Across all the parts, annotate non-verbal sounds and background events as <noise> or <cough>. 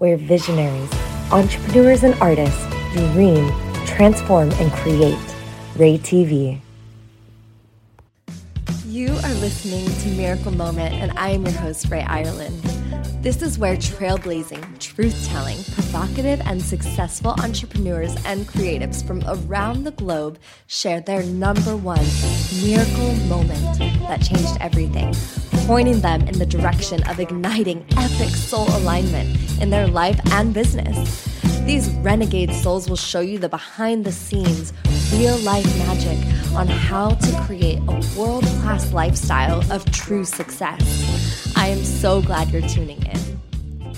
where visionaries, entrepreneurs, and artists dream, transform, and create. Rae TV. You are listening to Miracle Moment, and I am your host, Rae Irelan. This is where trailblazing, truth telling, provocative, and successful entrepreneurs and creatives from around the globe share their number one miracle moment that changed everything, pointing them in the direction of igniting epic soul alignment in their life and business. These renegade souls will show you the behind the scenes, real life magic on how to create a world class lifestyle of true success. I am so glad you're tuning in.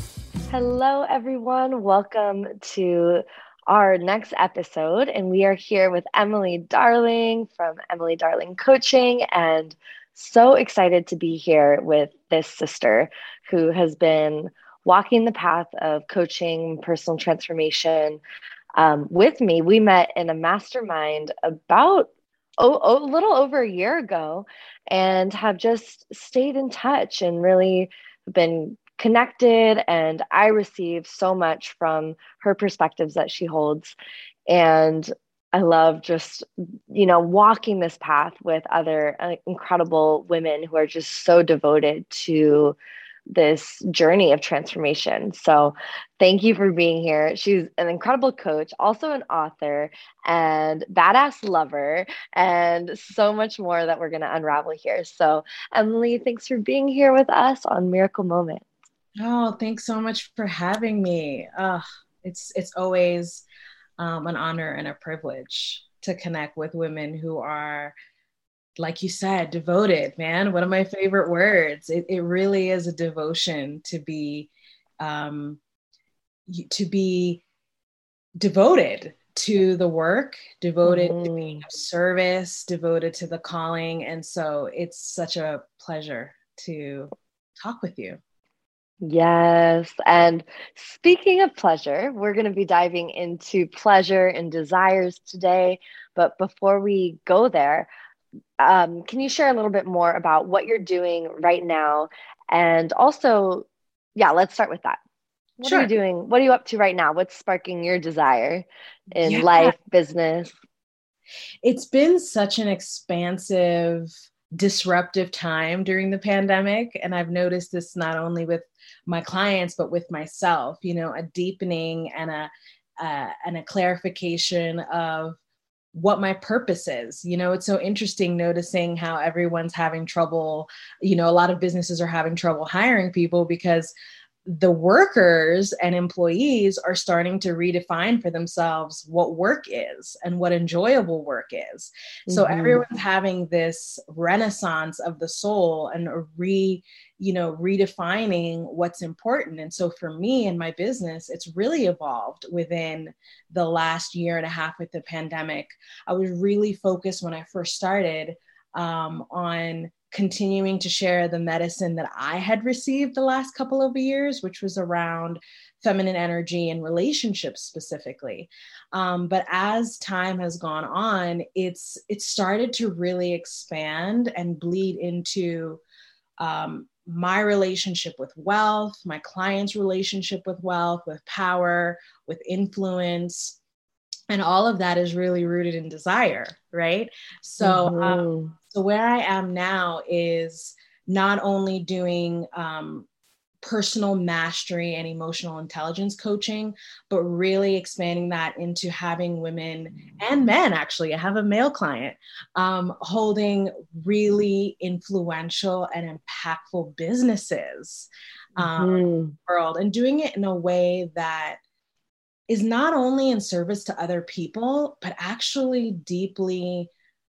Hello, everyone. Welcome to our next episode. And we are here with Emily Darling from Emily Darling Coaching. And so excited to be here with this sister who has been walking the path of coaching, personal transformation um, with me. We met in a mastermind about oh, oh, a little over a year ago and have just stayed in touch and really been connected. And I receive so much from her perspectives that she holds. And I love just, you know, walking this path with other uh, incredible women who are just so devoted to this journey of transformation. So, thank you for being here. She's an incredible coach, also an author, and badass lover, and so much more that we're going to unravel here. So, Emily, thanks for being here with us on Miracle Moment. Oh, thanks so much for having me. Uh, it's it's always um, an honor and a privilege to connect with women who are like you said, devoted, man. One of my favorite words. It, it really is a devotion to be, um, to be devoted to the work, devoted mm-hmm. to being of service, devoted to the calling. And so it's such a pleasure to talk with you. Yes. And speaking of pleasure, we're going to be diving into pleasure and desires today. But before we go there, um, can you share a little bit more about what you're doing right now? And also, yeah, let's start with that. What sure. are you doing? What are you up to right now? What's sparking your desire in yeah. life, business? It's been such an expansive, disruptive time during the pandemic. And I've noticed this not only with my clients, but with myself, you know, a deepening and a, uh, and a clarification of what my purpose is. You know, it's so interesting noticing how everyone's having trouble. You know, a lot of businesses are having trouble hiring people because the workers and employees are starting to redefine for themselves what work is and what enjoyable work is. So mm-hmm. everyone's having this renaissance of the soul and a re you know redefining what's important and so for me and my business it's really evolved within the last year and a half with the pandemic i was really focused when i first started um, on continuing to share the medicine that I had received the last couple of years, which was around feminine energy and relationships specifically. Um, but as time has gone on, it's it started to really expand and bleed into um, my relationship with wealth, my client's relationship with wealth, with power, with influence. And all of that is really rooted in desire, right? So, um, mm-hmm. um, so where I am now is not only doing um, personal mastery and emotional intelligence coaching, but really expanding that into having women and men actually. I have a male client um, holding really influential and impactful businesses um, mm-hmm. world and doing it in a way that is not only in service to other people, but actually deeply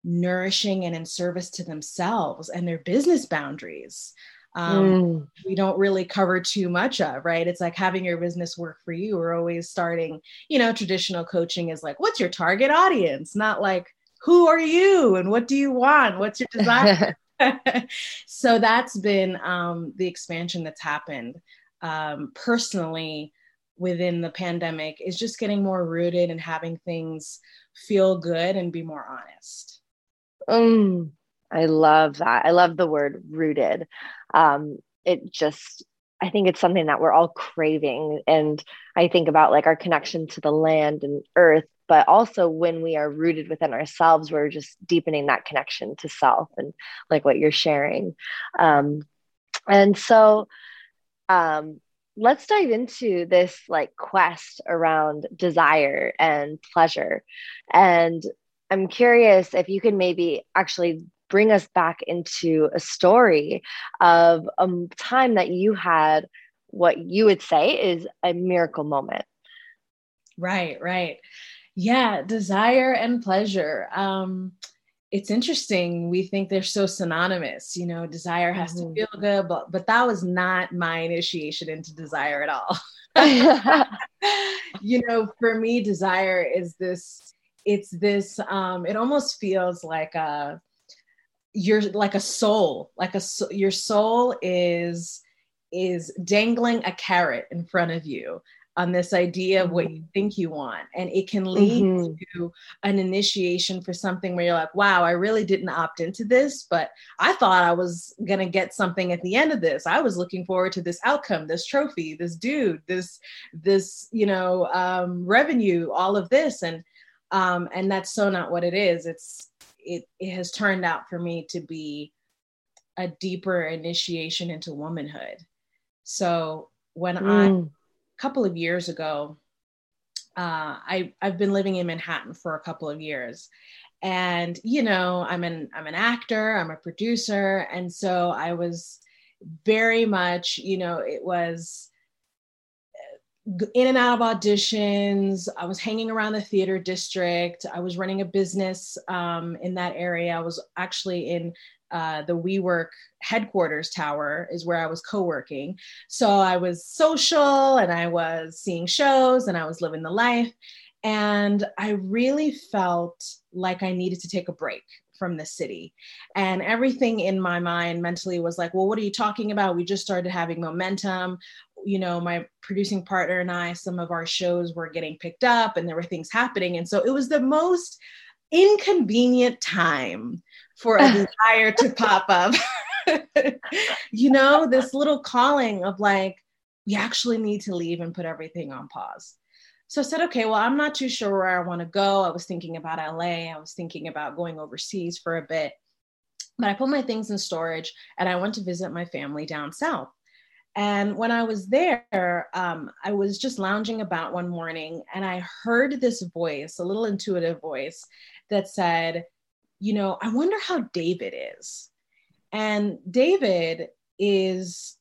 nourishing and in service to themselves and their business boundaries um, mm. we don't really cover too much of, right? It's like having your business work for you. We're always starting, you know, traditional coaching is like, what's your target audience? Not like, who are you and what do you want? What's your desire? <laughs> <laughs> so that's been um, the expansion that's happened um, personally within the pandemic is just getting more rooted and having things feel good and be more honest. Mm, I love that. I love the word rooted. Um, it just I think it's something that we're all craving. And I think about like our connection to the land and earth, but also when we are rooted within ourselves, we're just deepening that connection to self and like what you're sharing. Um, and so um, let's dive into this like quest around desire and pleasure. And I'm curious if you can maybe actually bring us back into a story of a time that you had what you would say is a miracle moment. Right, right. Yeah, desire and pleasure. Um, it's interesting. We think they're so synonymous. You know, desire has mm-hmm. to feel good, but but that was not my initiation into desire at all. <laughs> <laughs> you know, for me, desire is this. It's this. Um, it almost feels like a. You're like a soul, like a your soul is is dangling a carrot in front of you on this idea of what you mm-hmm. think you want. And it can lead mm-hmm. to an initiation for something where you're like, wow, I really didn't opt into this, but I thought I was going to get something at the end of this. I was looking forward to this outcome, this trophy, this dude, this, this, you know, um, revenue, all of this. And, um, and that's so not what it is. It's, it, it has turned out for me to be a deeper initiation into womanhood. So when mm. I, couple of years ago, uh, I I've been living in Manhattan for a couple of years, and you know I'm an I'm an actor, I'm a producer, and so I was very much you know it was in and out of auditions. I was hanging around the theater district. I was running a business um, in that area. I was actually in uh, the WeWork headquarters tower is where I was co-working. So I was social and I was seeing shows and I was living the life. And I really felt like I needed to take a break from the city. And everything in my mind mentally was like, well, what are you talking about? We just started having momentum. You know, my producing partner and I, some of our shows were getting picked up and there were things happening. And so it was the most inconvenient time for a <laughs> desire to pop up. <laughs> you know, this little calling of like, we actually need to leave and put everything on pause. So I said, okay, well, I'm not too sure where I want to go. I was thinking about LA. I was thinking about going overseas for a bit. But I put my things in storage and I went to visit my family down south. And when I was there, um, I was just lounging about one morning and I heard this voice, a little intuitive voice that said, you know, I wonder how David is. And David is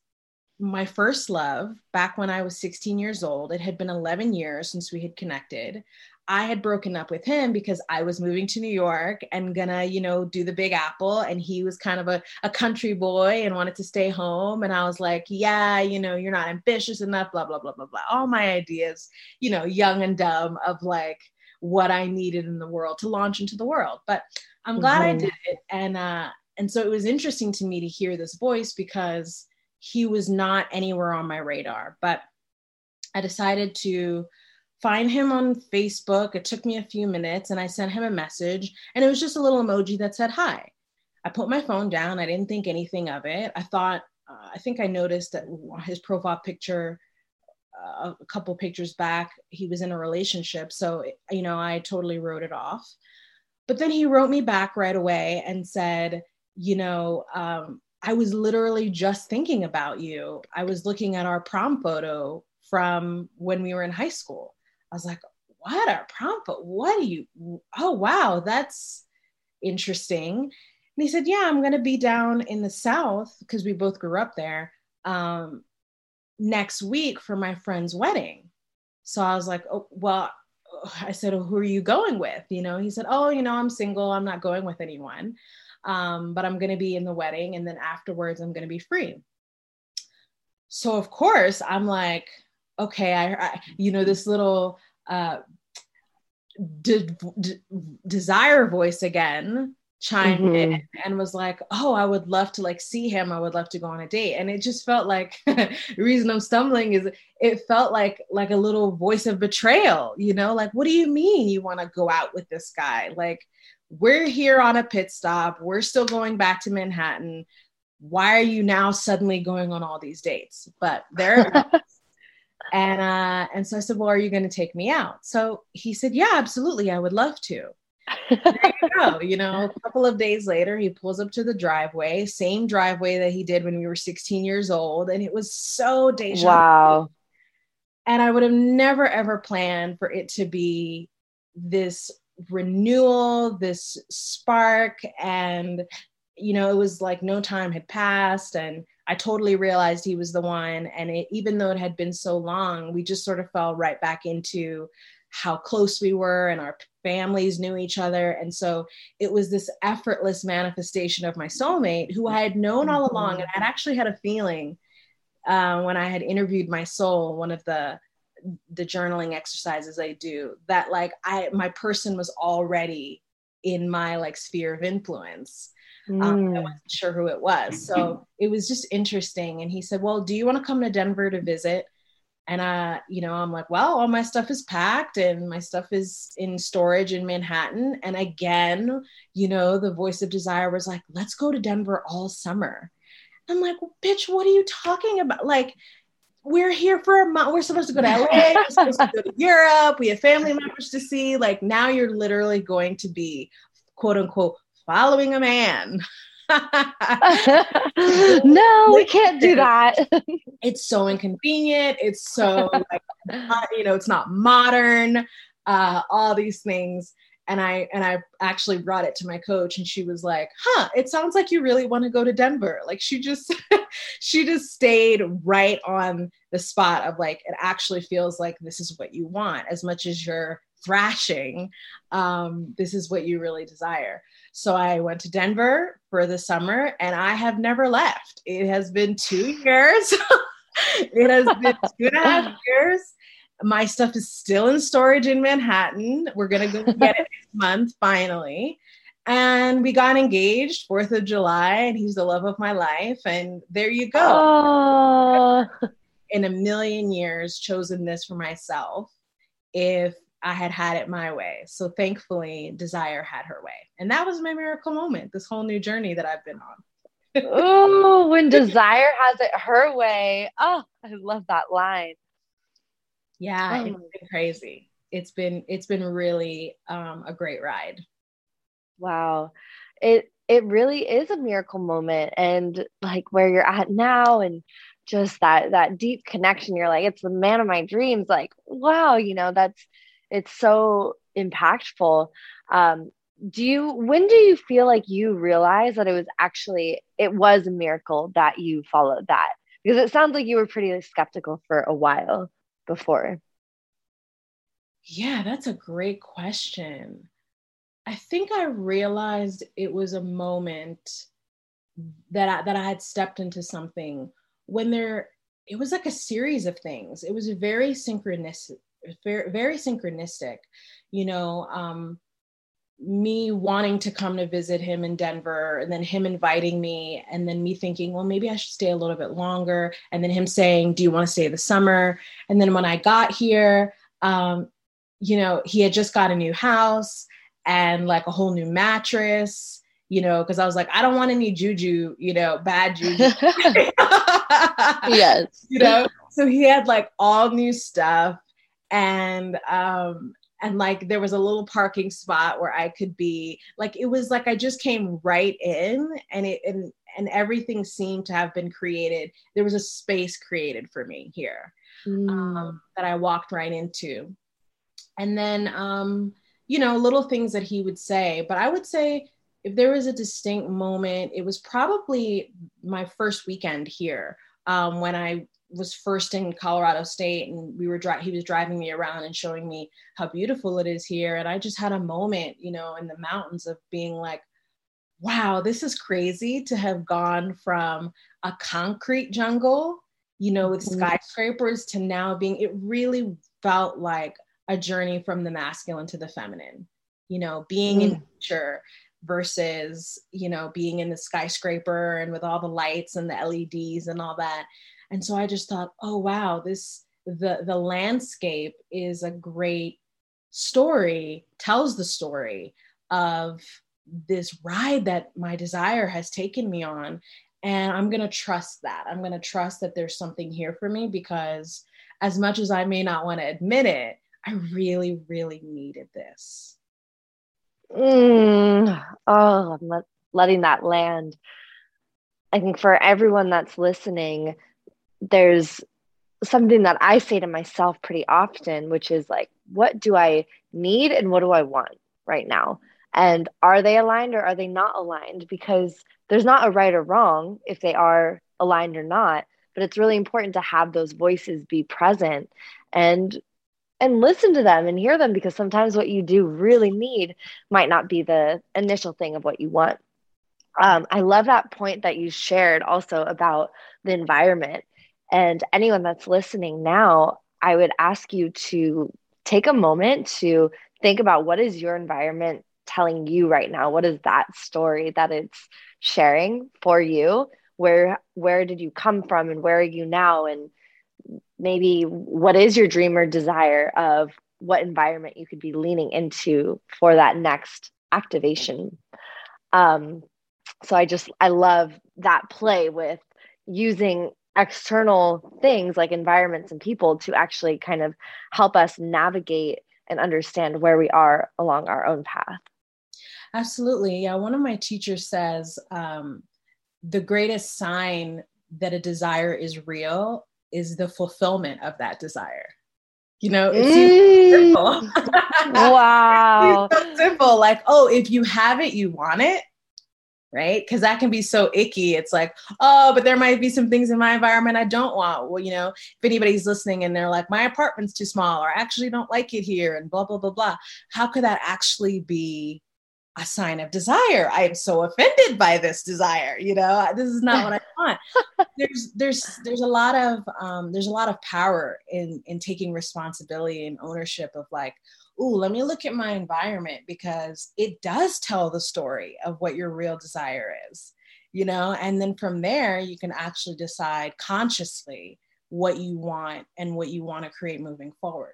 my first love back when I was 16 years old. It had been 11 years since we had connected. I had broken up with him because I was moving to New York and gonna, you know, do the big apple. And he was kind of a, a country boy and wanted to stay home. And I was like, yeah, you know, you're not ambitious enough, blah, blah, blah, blah, blah. All my ideas, you know, young and dumb of like what I needed in the world to launch into the world. But I'm glad mm-hmm. I did it. And uh, and so it was interesting to me to hear this voice because he was not anywhere on my radar. But I decided to find him on Facebook. It took me a few minutes and I sent him a message and it was just a little emoji that said hi. I put my phone down. I didn't think anything of it. I thought, uh, I think I noticed that his profile picture, uh, a couple pictures back, he was in a relationship. So, you know, I totally wrote it off. But then he wrote me back right away and said, you know, um, I was literally just thinking about you. I was looking at our prom photo from when we were in high school. I was like, what our prom photo? What do you? Oh, wow, that's interesting. And he said, yeah, I'm going to be down in the South because we both grew up there um, next week for my friend's wedding. So I was like, oh, well, I said, who are you going with? You know, he said, oh, you know, I'm single. I'm not going with anyone. Um, but I'm going to be in the wedding. And then afterwards, I'm going to be free. So, of course, I'm like, okay, I, I you know, this little uh, de- de- desire voice again chimed mm-hmm. in and was like, "Oh, I would love to like see him. I would love to go on a date." And it just felt like <laughs> the reason I'm stumbling is it felt like like a little voice of betrayal, you know? Like, what do you mean you want to go out with this guy? Like, we're here on a pit stop. We're still going back to Manhattan. why are you now suddenly going on all these dates? But there <laughs> and uh and so I said, Well, are you gonna take me out? So he said, Yeah, absolutely, I would love to. there you go. <laughs> You know, a couple of days later, he pulls up to the driveway, same driveway that he did when we were 16 years old. And it was so deja Wow. And I would have never ever planned for it to be this renewal, this spark. And, you know, it was like no time had passed. And I totally realized he was the one. And it, even though it had been so long, we just sort of fell right back into how close we were and our families knew each other. And so it was this effortless manifestation of my soulmate who I had known all along. And I'd actually had a feeling uh, when I had interviewed my soul, one of the the journaling exercises I do, that like I my person was already in my like sphere of influence. Mm. Um, I mm. wasn't sure who it was. So it was just interesting. And he said, Well, do you want to come to Denver to visit? And I, you know, I'm like, well, all my stuff is packed and my stuff is in storage in Manhattan. And again, you know, the voice of desire was like, let's go to Denver all summer. I'm like, bitch, what are you talking about? Like, we're here for a month. We're supposed to go to LA. We're <laughs> supposed to go to Europe. We have family members to see. Like now you're literally going to be quote unquote following a man. <laughs> no, we can't do that. <laughs> it's so inconvenient. It's so like, you know, it's not modern. Uh, all these things and I and I actually brought it to my coach and she was like, "Huh, it sounds like you really want to go to Denver." Like she just <laughs> she just stayed right on the spot of like it actually feels like this is what you want as much as you're thrashing. Um, this is what you really desire. So I went to Denver for the summer and I have never left. It has been 2 years. <laughs> it has been two and a half <laughs> years my stuff is still in storage in Manhattan. We're gonna go <laughs> get it next month finally. And we got engaged Fourth of July, and he's the love of my life. And there you go. Oh. In a million years, chosen this for myself. If I had had it my way. So thankfully, desire had her way. And that was my miracle moment, this whole new journey that I've been on. oh, when <laughs> desire has it her way. Oh, I love that line. Yeah, oh. it's been crazy. It's been it's been really um, a great ride. Wow. It it really is a miracle moment and like where you're at now and just that that deep connection you're like it's the man of my dreams like wow you know that's it's so impactful um do you when do you feel like you realize that it was actually it was a miracle that you followed that because it sounds like you were pretty skeptical for a while before? Yeah, that's a great question. I think I realized it was a moment that I, that I had stepped into something when there it was like a series of things. It was very synchronistic, very, very synchronistic. You know, um, me wanting to come to visit him in Denver and then him inviting me and then me thinking, well, maybe I should stay a little bit longer. And then him saying, do you want to stay the summer? And then when I got here, um, you know, he had just got a new house and like a whole new mattress, you know, because I was like, I don't want any juju, you know, bad juju. <laughs> yes. <laughs> You know, so he had like all new stuff. And um, and like there was a little parking spot where I could be like it was like I just came right in and it and and everything seemed to have been created there was a space created for me here mm. um, that I walked right into and then um, you know little things that he would say but I would say if there was a distinct moment it was probably my first weekend here um, when I was first in Colorado State and we were dri- he was driving me around and showing me how beautiful it is here and I just had a moment, you know, in the mountains of being like wow, this is crazy to have gone from a concrete jungle, you know, with mm-hmm. skyscrapers to now being it really felt like a journey from the masculine to the feminine. You know, being mm. in nature versus, you know, being in the skyscraper and with all the lights and the LEDs and all that and so i just thought oh wow this the the landscape is a great story tells the story of this ride that my desire has taken me on And I'm going to trust that. I'm going to trust that there's something here for me because, as much as I may not want to admit it, I really, really needed this. Mm, oh, I'm let, letting that land. I think for everyone that's listening, there's something that I say to myself pretty often, which is like, what do I need and what do I want right now? And are they aligned or are they not aligned? Because there's not a right or wrong if they are aligned or not, but it's really important to have those voices be present and and listen to them and hear them because sometimes what you do really need might not be the initial thing of what you want. Um, I love that point that you shared also about the environment and anyone that's listening now, I would ask you to take a moment to think about what is your environment telling you right now? What is that story that it's sharing for you? Where where did you come from and where are you now? And maybe what is your dream or desire of what environment you could be leaning into for that next activation? Um, so I just I love that play with using external things like environments and people to actually kind of help us navigate and understand where we are along our own path. Absolutely. Yeah. One of my teachers says um, the greatest sign that a desire is real is the fulfillment of that desire. You know, it's mm. simple. <laughs> wow. it's so simple. Like, oh, if you have it, you want it right? Because that can be so icky. It's like, oh, but there might be some things in my environment I don't want. Well, you know, if anybody's listening and they're like, my apartment's too small, or I actually don't like it here, and blah, blah, blah, blah. How could that actually be a sign of desire? I am so offended by this desire. You know, this is not what I <laughs> want. there's there's there's a lot of um, there's a lot of power in in taking responsibility and ownership of like, ooh, let me look at my environment because it does tell the story of what your real desire is, you know? And then from there, you can actually decide consciously what you want and what you want to create moving forward.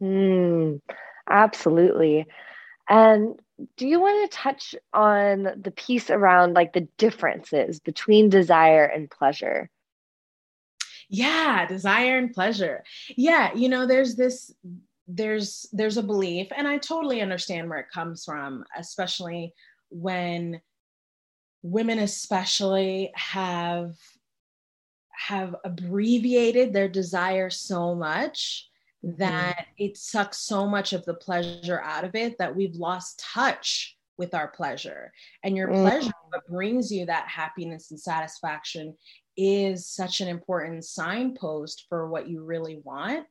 Hmm. Absolutely. And do you want to touch on the piece around like the differences between desire and pleasure? Yeah, desire and pleasure. Yeah, you know, there's this there's there's a belief and i totally understand where it comes from especially when women especially have have abbreviated their desire so much. That it sucks so much of the pleasure out of it that we've lost touch with our pleasure and your mm-hmm. pleasure what brings you that happiness and satisfaction is such an important signpost for what you really want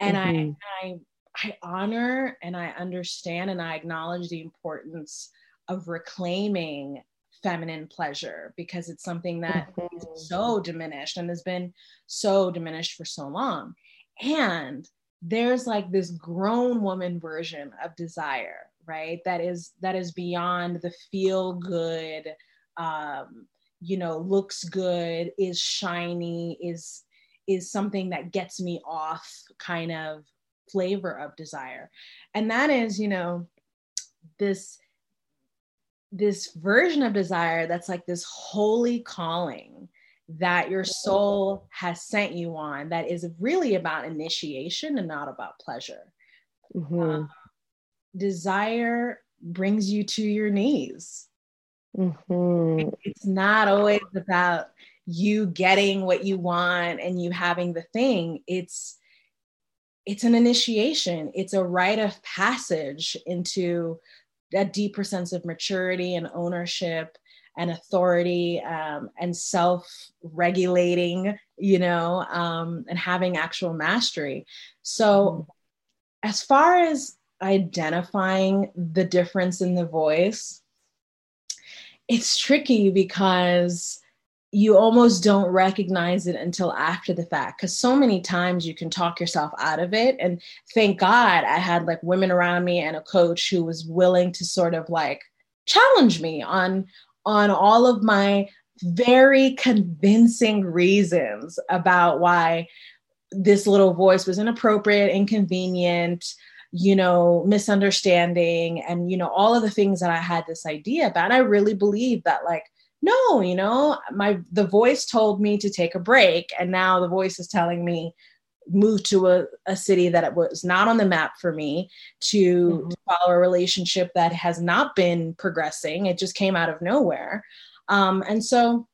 and mm-hmm. I, I I honor and I understand and I acknowledge the importance of reclaiming feminine pleasure because it's something that mm-hmm. is so diminished and has been so diminished for so long. And there's like this grown woman version of desire, right? That is that is beyond the feel good, um, you know, looks good, is shiny, is is something that gets me off kind of flavor of desire and that is you know this this version of desire that's like this holy calling that your soul has sent you on that is really about initiation and not about pleasure mm-hmm. um, desire brings you to your knees mm-hmm. it's not always about you getting what you want and you having the thing it's it's an initiation it's a rite of passage into that deeper sense of maturity and ownership and authority um, and self-regulating you know um, and having actual mastery. So as far as identifying the difference in the voice it's tricky because you almost don't recognize it until after the fact because so many times you can talk yourself out of it. And thank god i had like women around me and a coach who was willing to sort of like challenge me on on all of my very convincing reasons about why this little voice was inappropriate inconvenient you know misunderstanding and you know all of the things that i had this idea about. I really believe that like no, you know, my the voice told me to take a break, and now the voice is telling me move to a, a city that it was not on the map for me to, mm-hmm. to follow a relationship that has not been progressing. It just came out of nowhere. Um, and so,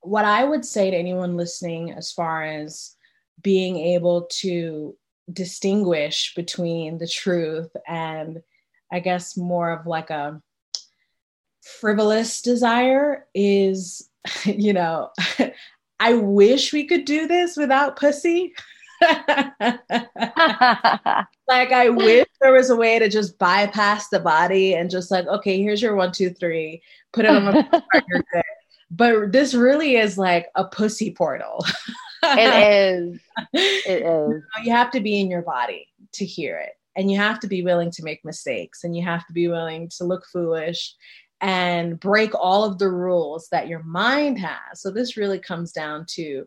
what I would say to anyone listening, as far as being able to distinguish between the truth and I guess more of like a frivolous desire is, <laughs> you know, <laughs> I wish we could do this without pussy. <laughs> like I wish there was a way to just bypass the body and just like, okay, here's your one, two, three, put it on <laughs> you're. But this really is like a pussy portal. it <laughs> is. It is. You have to be in your body to hear it. And you have to be willing to make mistakes and you have to be willing to look foolish and break all of the rules that your mind has. So this really comes down to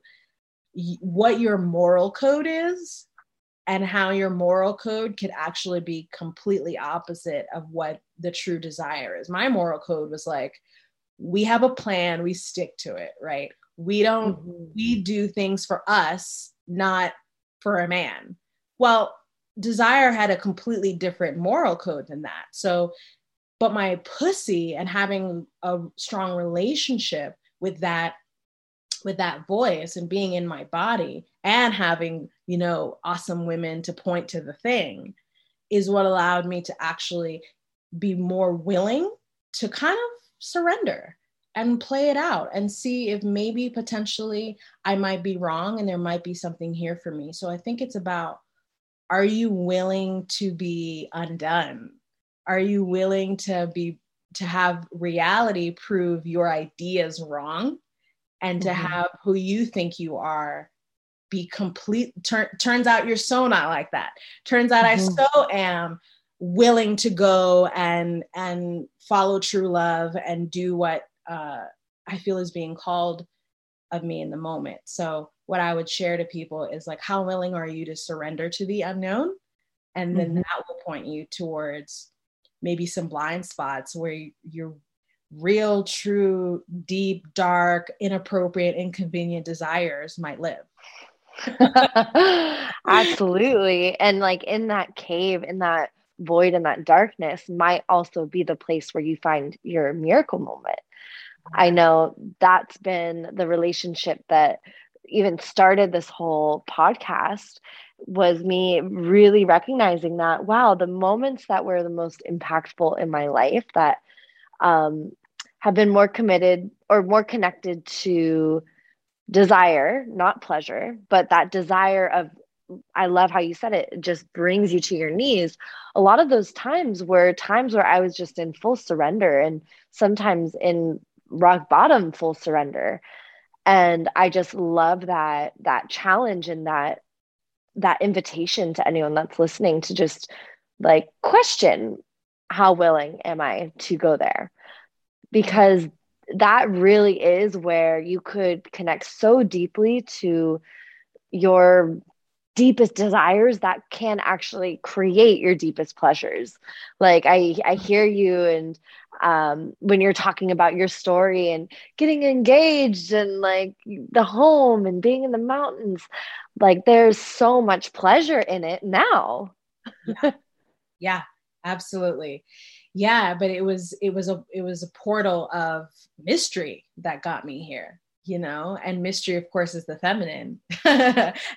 what your moral code is and how your moral code could actually be completely opposite of what the true desire is. My moral code was like, we have a plan, we stick to it, right? We don't, mm-hmm. we do things for us, not for a man. Well, desire had a completely different moral code than that. So, but my pussy and having a strong relationship with that with that voice and being in my body and having, you know, awesome women to point to the thing is what allowed me to actually be more willing to kind of surrender and play it out and see if maybe potentially I might be wrong and there might be something here for me. So I think it's about are you willing to be undone? Are you willing to be to have reality prove your ideas wrong? And to mm-hmm. have who you think you are be complete tur- turns out you're so not like that turns out mm-hmm. i so am willing to go and and follow true love and do what uh, i feel is being called of me in the moment so what i would share to people is like how willing are you to surrender to the unknown and then mm-hmm. that will point you towards maybe some blind spots where you're real, true, deep, dark, inappropriate, inconvenient desires might live. <laughs> Absolutely. And like in that cave, in that void, in that darkness, might also be the place where you find your miracle moment. I know that's been the relationship that even started this whole podcast was me really recognizing that wow the moments that were the most impactful in my life that um, have been more committed or more connected to desire, not pleasure, but that desire of, I love how you said it, it just brings you to your knees. A lot of those times were times where I was just in full surrender and sometimes in rock bottom full surrender. And I just love that that challenge and that that invitation to anyone that's listening to just like question how willing am I to go there? Because that really is where you could connect so deeply to your deepest desires that can actually create your deepest pleasures. Like i i hear you and um, when you're talking about your story and getting engaged and like the home and being in the mountains like there's so much pleasure in it now. Yeah, yeah absolutely yeah but it was it was a it was a portal of mystery that got me here you know and mystery of course is the feminine <laughs>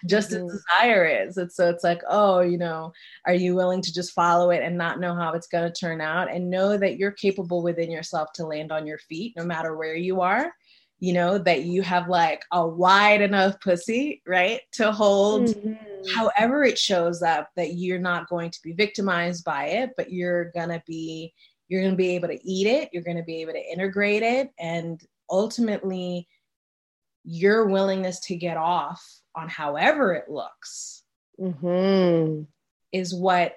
just mm-hmm. as desire is and so it's like oh you know are you willing to just follow it and not know how it's going to turn out and know that you're capable within yourself to land on your feet no matter where you are you know, that you have like a wide enough pussy, right, to hold mm-hmm. However it shows up, that you're not going to be victimized by it, but you're going to be you're going to be able to eat it, you're going to be able to integrate it and ultimately your willingness to get off on however it looks mm-hmm. is what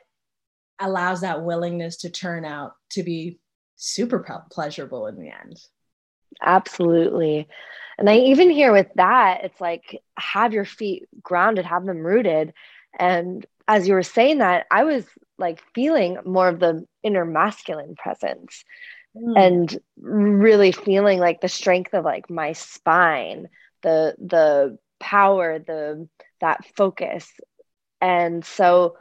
allows that willingness to turn out to be super pleasurable in the end. Absolutely. And I even hear with that, it's like have your feet grounded, have them rooted. And as you were saying that, I was like feeling more of the inner masculine presence mm. and really feeling like the strength of like my spine the the power the that focus and so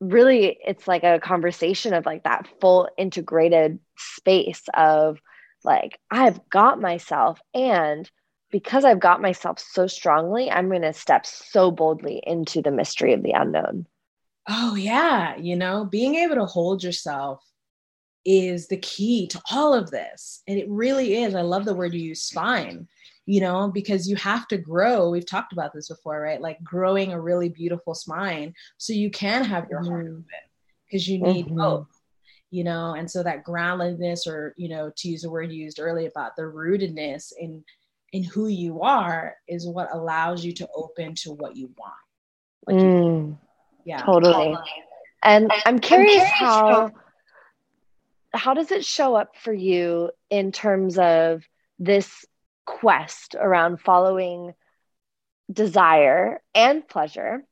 really it's like a conversation of like that full integrated space of like I've got myself and because I've got myself so strongly, I'm going to step so boldly into the mystery of the unknown. Oh, yeah. You know, being able to hold yourself is the key to all of this. And it really is. I love the word you use spine, you know, because you have to grow. We've talked about this before, right? Like growing a really beautiful spine so you can have your heart mm-hmm. open because you need mm-hmm. both you know and so that groundedness or you know to use a word you used earlier about the rootedness in in who you are is what allows you to open to what you want. Like mm, yeah. totally. And i'm curious, I'm curious how how does it show up for you in terms of this quest around following desire and pleasure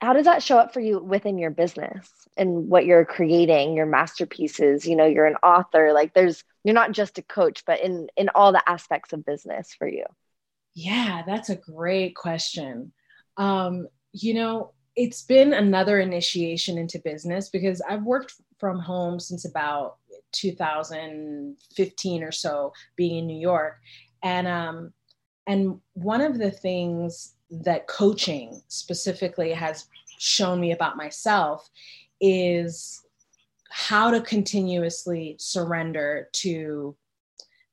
how does that show up for you within your business and what you're creating your masterpieces? You know you're an author like there's you're not just a coach but in in all the aspects of business for you. Yeah that's a great question. Um you know it's been another initiation into business because i've worked from home since about 2015 or so being in new york. And um and one of the things that coaching specifically has shown me about myself is how to continuously surrender to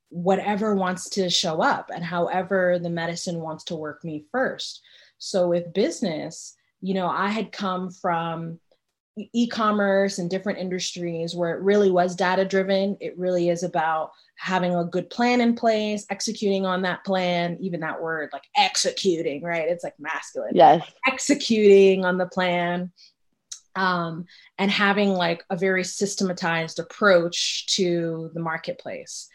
whatever wants to show up and however the medicine wants to work me first. So with business, you know, I had come from e-commerce and different industries where it really was data driven it really is about having a good plan in place executing on that plan even that word like executing right? It's like masculine. Yes. Executing on the plan um, and having like a very systematized approach to the marketplace.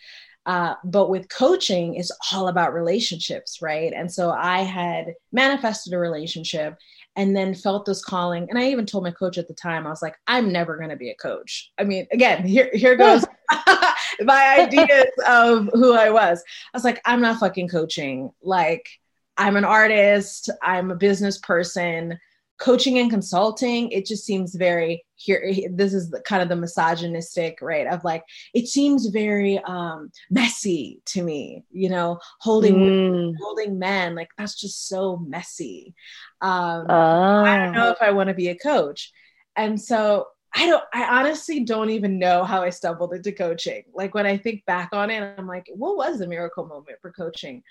Uh, but with coaching it's all about relationships right? And so i had manifested a relationship and then felt this calling. And I even told my coach at the time, I was like, I'm never going to be a coach. I mean, again, here, here goes <laughs> my ideas <laughs> of who I was. I was like, I'm not fucking coaching. Like, I'm an artist, I'm a business person coaching and consulting it just seems very here this is the, kind of the misogynistic right of like it seems very um messy to me you know holding mm. holding men like that's just so messy um oh. i don't know oh. if i want to be a coach and so I don't, I honestly don't even know how I stumbled into coaching. Like when I think back on it, I'm like, what was the miracle moment for coaching?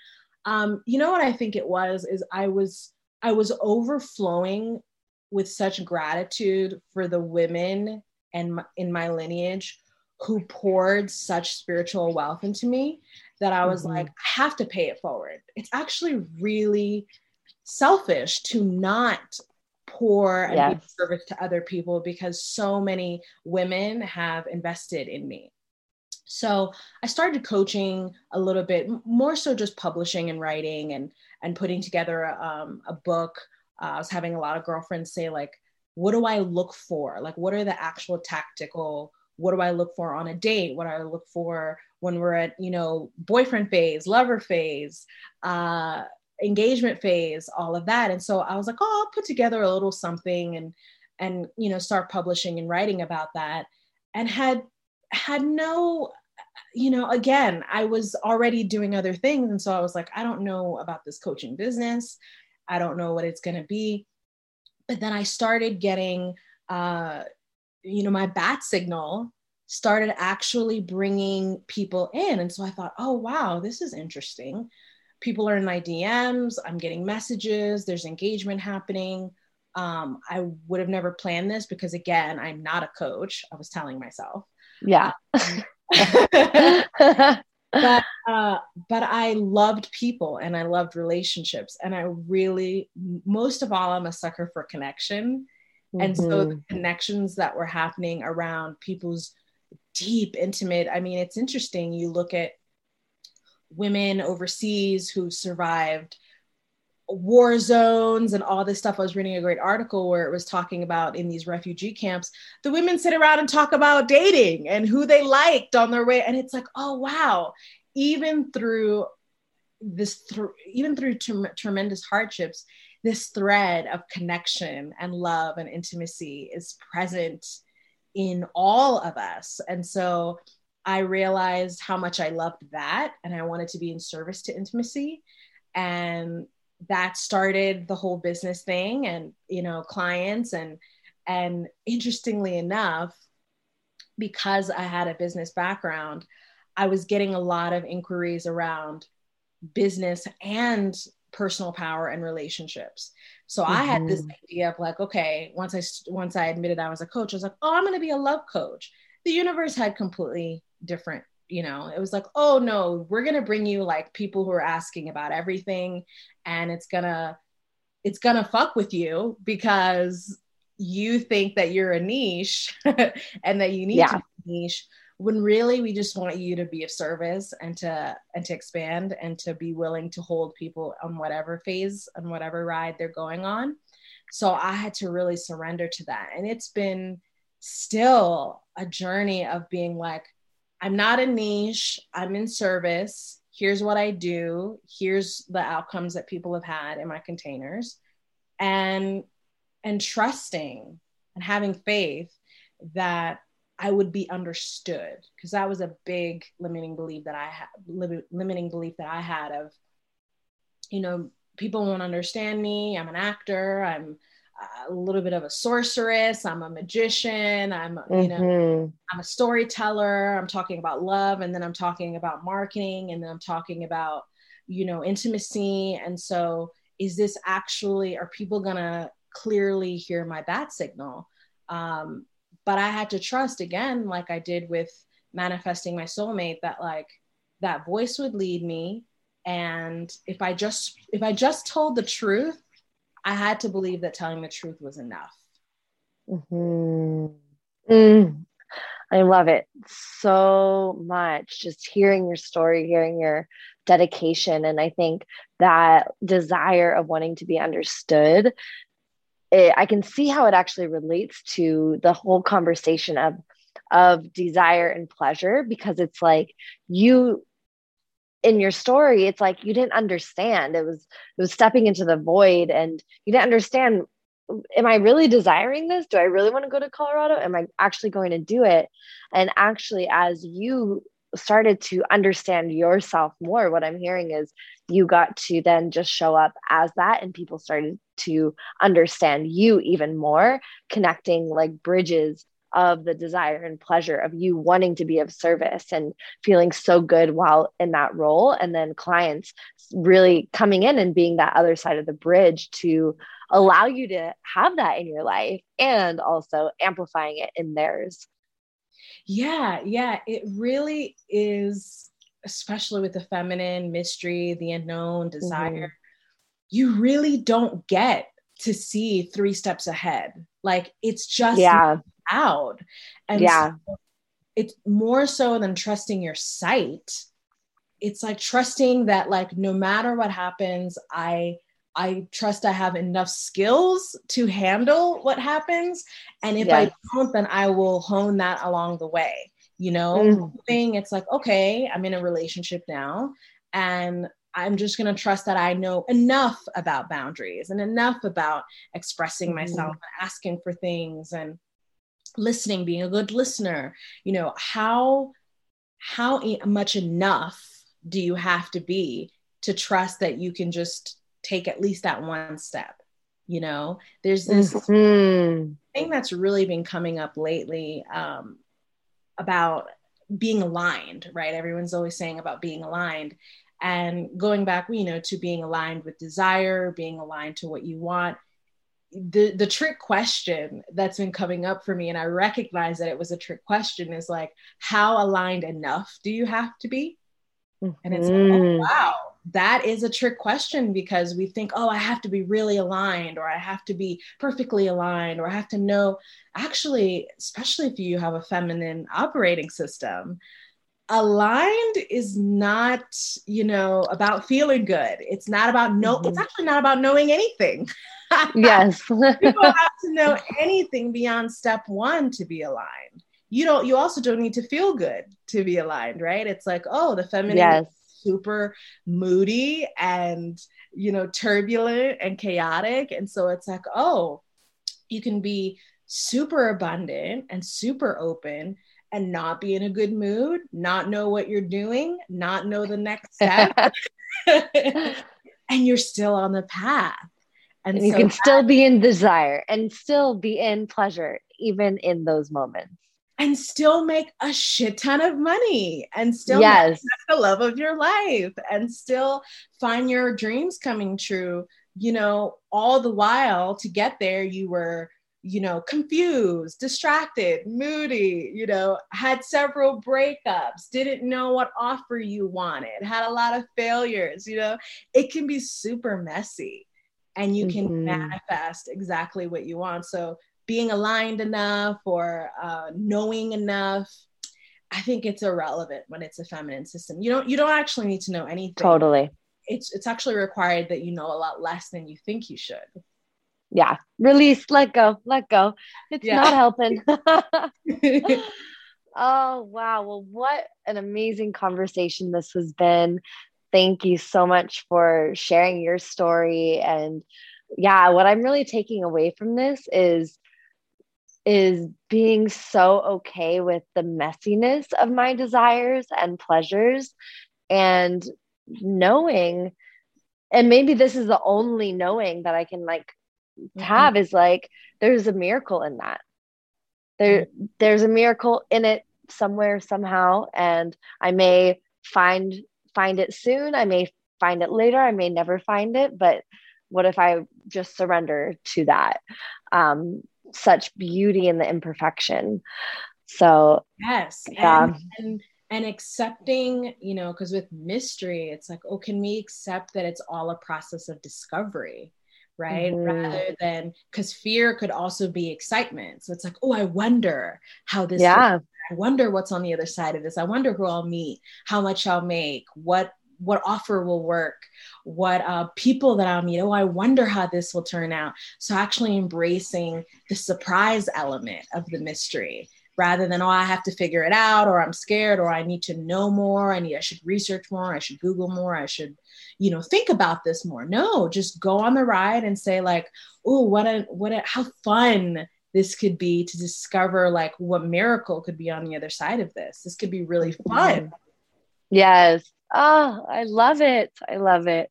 Um, you know what I think it was is I was I was overflowing with such gratitude for the women and in my lineage who poured such spiritual wealth into me that I was mm-hmm. like, I have to pay it forward. It's actually really selfish to not pour and yes. be service to other people because so many women have invested in me. So I started coaching a little bit more so just publishing and writing and and putting together um, a book. Uh, I was having a lot of girlfriends say like, "What do I look for? Like, what are the actual tactical? What do I look for on a date? What do I look for when we're at you know boyfriend phase, lover phase?" Uh, engagement phase all of that and so i was like oh i'll put together a little something and and you know start publishing and writing about that and had had no you know, again, I was already doing other things. And so I was like, I don't know about this coaching business. I don't know what it's going to be. But then I started getting, uh, you know, my bat signal started actually bringing people in. And so I thought, oh, wow, this is interesting. People are in my DMs, I'm getting messages, there's engagement happening. Um, I would have never planned this because, again, I'm not a coach. I was telling myself. Yeah. But <laughs> uh, but I loved people and I loved relationships and I really most of all I'm a sucker for connection. Mm-hmm. And so the mm-hmm. connections that were happening around people's deep, intimate. I mean, it's interesting. You look at women overseas who survived war zones and all this stuff. I was reading a great article where it was talking about in these refugee camps, the women sit around and talk about dating and who they liked on their way. And it's like, oh, wow. Even through this, th- even through tremendous hardships, this thread of connection and love and intimacy is present in all of us. And so I realized how much I loved that and I wanted to be in service to intimacy. And that started the whole business thing and you know clients and and interestingly enough because i had a business background i was getting a lot of inquiries around business and personal power and relationships so mm-hmm. i had this mm-hmm. idea of like okay once i once i admitted i was a coach i was like oh i'm going to be a love coach the universe had completely different you know it was like oh no we're going to bring you like people who are asking about everything and it's going to it's going to fuck with you because you think that you're a niche <laughs> and that you need yeah. to be niche when really we just want you to be of service and to and to expand and to be willing to hold people on whatever phase on whatever ride they're going on so i had to really surrender to that and it's been still a journey of being like I'm not a niche, I'm in service. Here's what I do. Here's the outcomes that people have had in my containers. And and trusting and having faith that I would be understood because that was a big limiting belief that I had limiting belief that I had of you know people won't understand me I'm an actor I'm a little bit of a sorceress i'm a magician i'm you know mm-hmm. i'm a storyteller i'm talking about love and then i'm talking about marketing and then i'm talking about you know intimacy and so is this actually are people gonna clearly hear my bat signal um, but i had to trust again like i did with manifesting my soulmate that like that voice would lead me and if i just if i just told the truth I had to believe that telling the truth was enough. Mm-hmm. Mm. I love it so much. Just hearing your story, hearing your dedication. And I think that desire of wanting to be understood, it, I can see how it actually relates to the whole conversation of of desire and pleasure because it's like you in your story it's like you didn't understand. It was it was stepping into the void and you didn't understand am i really desiring this? Do i really want to go to colorado? Am i actually going to do it? And actually as you started to understand yourself more what i'm hearing is you got to then just show up as that and people started to understand you even more connecting like bridges of the desire and pleasure of you wanting to be of service and feeling so good while in that role. And then clients really coming in and being that other side of the bridge to allow you to have that in your life and also amplifying it in theirs. Yeah, yeah, it really is, especially with the feminine mystery, the unknown desire. Mm-hmm. You really don't get to see three steps ahead. Like it's just yeah out. And yeah. So it's more so than trusting your sight. It's like trusting that like no matter what happens, I I trust I have enough skills to handle what happens. And if yes. I don't, then I will hone that along the way. You know, mm. thing it's like, okay, I'm in a relationship now. And I'm just going to trust that I know enough about boundaries and enough about expressing myself mm. and asking for things and listening being a good listener you know how how much enough do you have to be to trust that you can just take at least that one step you know? There's this mm-hmm. thing that's really been coming up lately um, about being aligned right? Everyone's always saying about being aligned. And going back you know to being aligned with desire being aligned to what you want the the trick question that's been coming up for me and i recognize that it was a trick question is like how aligned enough do you have to be mm-hmm. and it's like, oh, mm. wow that is a trick question because we think oh i have to be really aligned or i have to be perfectly aligned or i have to know actually especially if you have a feminine operating system aligned is not you know about feeling good. It's not about no mm-hmm. it's actually not about knowing anything. <laughs> Yes. You don't have to know <laughs> anything beyond step one to be aligned. You don't you also don't need to feel good to be aligned right? It's like oh the feminine yes. super moody and you know turbulent and chaotic. And so it's like oh you can be super abundant and super open and not be in a good mood, not know what you're doing, not know the next <laughs> step. and you're still on the path. And, and you so can that, still be in desire and still be in pleasure, even in those moments. And still make a shit ton of money and still yes. the love of your life and still find your dreams coming true. You know, all the while to get there, you were you know, confused, distracted, moody, you know, had several breakups, didn't know what offer you wanted, had a lot of failures, you know, it can be super messy and you can mm-hmm. manifest exactly what you want. So being aligned enough or uh, knowing enough, I think it's irrelevant when it's a feminine system. You don't you don't actually need to know anything. Totally. It's it's actually required that you know a lot less than you think you should yeah. Release. Let go. Let go. It's yeah. not helping. <laughs> <laughs> <laughs> Oh wow. Well what an amazing conversation this has been. Thank you so much for sharing your story. And yeah what i'm really taking away from this is is being so okay with the messiness of my desires and pleasures and knowing and maybe this is the only knowing that i can like mm-hmm. have is like there's a miracle in that. There mm-hmm. there's a miracle in it somewhere somehow and i may find find it soon. I may find it later. I may never find it but what if i just surrender to that? Um such beauty in the imperfection. So yes yeah. and, and, and accepting you know because with mystery it's like oh can we accept that it's all a process of discovery right? Mm-hmm. Rather than because fear could also be excitement. So it's like, oh, I wonder how this. Yeah. I wonder what's on the other side of this. I wonder who I'll meet, how much I'll make, what what offer will work, what uh, people that I'll meet. Oh, I wonder how this will turn out. So actually embracing the surprise element of the mystery rather than oh i have to figure it out or i'm scared or i need to know more i need i should research more i should google more i should you know think about this more. No just go on the ride and say like oh what a what a how fun this could be to discover like what miracle could be on the other side of this. This could be really fun. Yes. Oh i love it. I love it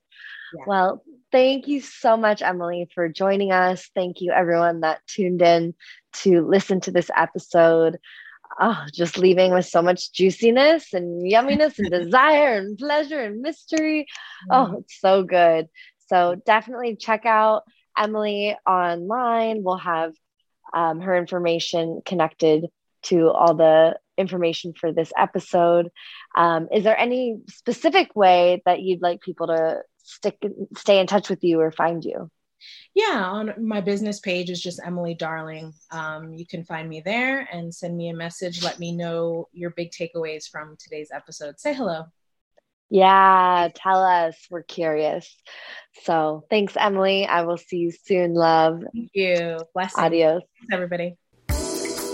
yeah. well thank you so much emily for joining us thank you everyone that tuned in to listen to this episode. Oh, just leaving with so much juiciness and yumminess and <laughs> desire and pleasure and mystery. Oh, mm-hmm. it's so good. So definitely check out Emily online. We'll have um, her information connected to all the information for this episode. Um, is there any specific way that you'd like people to stick stay in touch with you or find you? yeah, on my business page is just Emily Darling. Um, you can find me there and send me a message. Let me know your big takeaways from today's episode. Say hello. Yeah, tell us. We're curious. So thanks, Emily. I will see you soon, love. Thank you. Blessings. Adios. Thanks, everybody.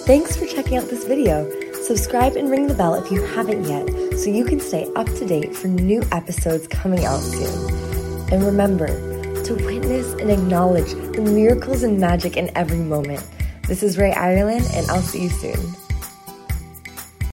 Thanks for checking out this video. Subscribe and ring the bell if you haven't yet so you can stay up to date for new episodes coming out soon. And remember, to witness and acknowledge the miracles and magic in every moment. This is Rae Irelan, and I'll see you soon.